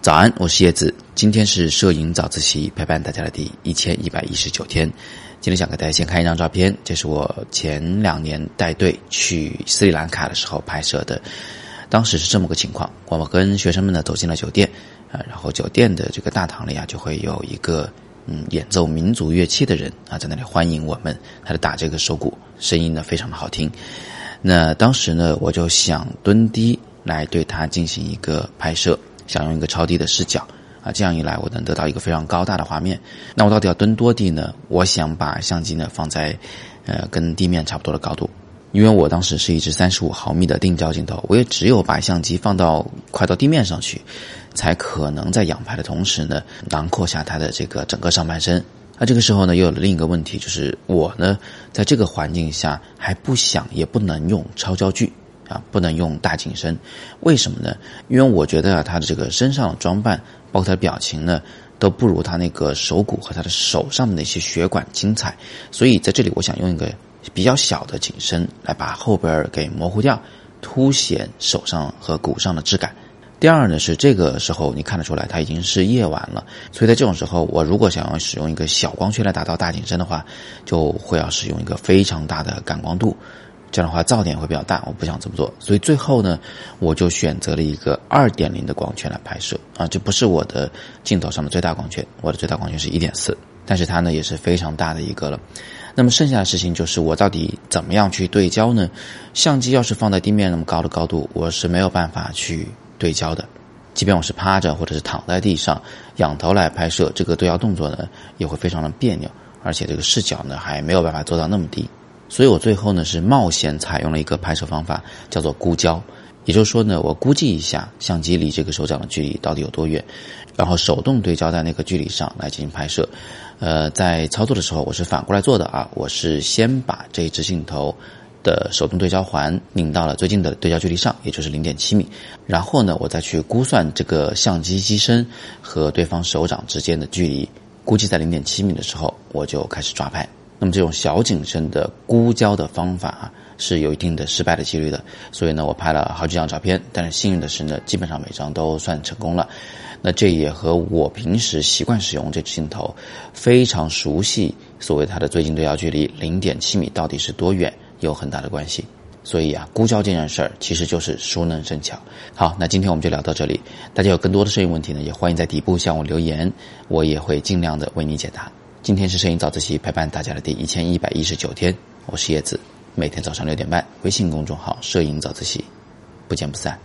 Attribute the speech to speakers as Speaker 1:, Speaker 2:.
Speaker 1: 早安，我是叶子。今天是摄影早自习陪伴大家的第一千一百一十九天。今天想给大家先看一张照片，这是我前两年带队去斯里兰卡的时候拍摄的。当时是这么个情况，我们跟学生们呢走进了酒店，啊，然后酒店的这个大堂里啊就会有一个嗯演奏民族乐器的人啊在那里欢迎我们，他在打这个手鼓，声音呢非常的好听。那当时呢我就想蹲低来对它进行一个拍摄。想用一个超低的视角啊，这样一来我能得到一个非常高大的画面。那我到底要蹲多低呢？我想把相机呢放在呃跟地面差不多的高度，因为我当时是一支三十五毫米的定焦镜头，我也只有把相机放到快到地面上去，才可能在仰拍的同时呢囊括下它的这个整个上半身。那这个时候呢又有了另一个问题，就是我呢在这个环境下还不想也不能用超焦距。啊，不能用大景深，为什么呢？因为我觉得啊，他的这个身上的装扮，包括他的表情呢，都不如他那个手骨和他的手上的那些血管精彩。所以在这里，我想用一个比较小的景深来把后边给模糊掉，凸显手上和骨上的质感。第二呢，是这个时候你看得出来，它已经是夜晚了，所以在这种时候，我如果想要使用一个小光圈来达到大景深的话，就会要使用一个非常大的感光度。这样的话噪点会比较大，我不想这么做，所以最后呢，我就选择了一个二点零的光圈来拍摄啊，这不是我的镜头上的最大光圈，我的最大光圈是一点四，但是它呢也是非常大的一个了。那么剩下的事情就是我到底怎么样去对焦呢？相机要是放在地面那么高的高度，我是没有办法去对焦的，即便我是趴着或者是躺在地上仰头来拍摄，这个对焦动作呢也会非常的别扭，而且这个视角呢还没有办法做到那么低。所以我最后呢是冒险采用了一个拍摄方法，叫做估焦，也就是说呢，我估计一下相机离这个手掌的距离到底有多远，然后手动对焦在那个距离上来进行拍摄。呃，在操作的时候我是反过来做的啊，我是先把这支镜头的手动对焦环拧到了最近的对焦距离上，也就是零点七米，然后呢，我再去估算这个相机机身和对方手掌之间的距离，估计在零点七米的时候，我就开始抓拍。那么这种小景深的估焦的方法啊，是有一定的失败的几率的。所以呢，我拍了好几张照片，但是幸运的是呢，基本上每张都算成功了。那这也和我平时习惯使用这支镜头，非常熟悉所谓它的最近对焦距离零点七米到底是多远，有很大的关系。所以啊，孤焦这件事儿其实就是熟能生巧。好，那今天我们就聊到这里。大家有更多的摄影问题呢，也欢迎在底部向我留言，我也会尽量的为你解答。今天是摄影早自习陪伴大家的第一千一百一十九天，我是叶子，每天早上六点半，微信公众号“摄影早自习”，不见不散。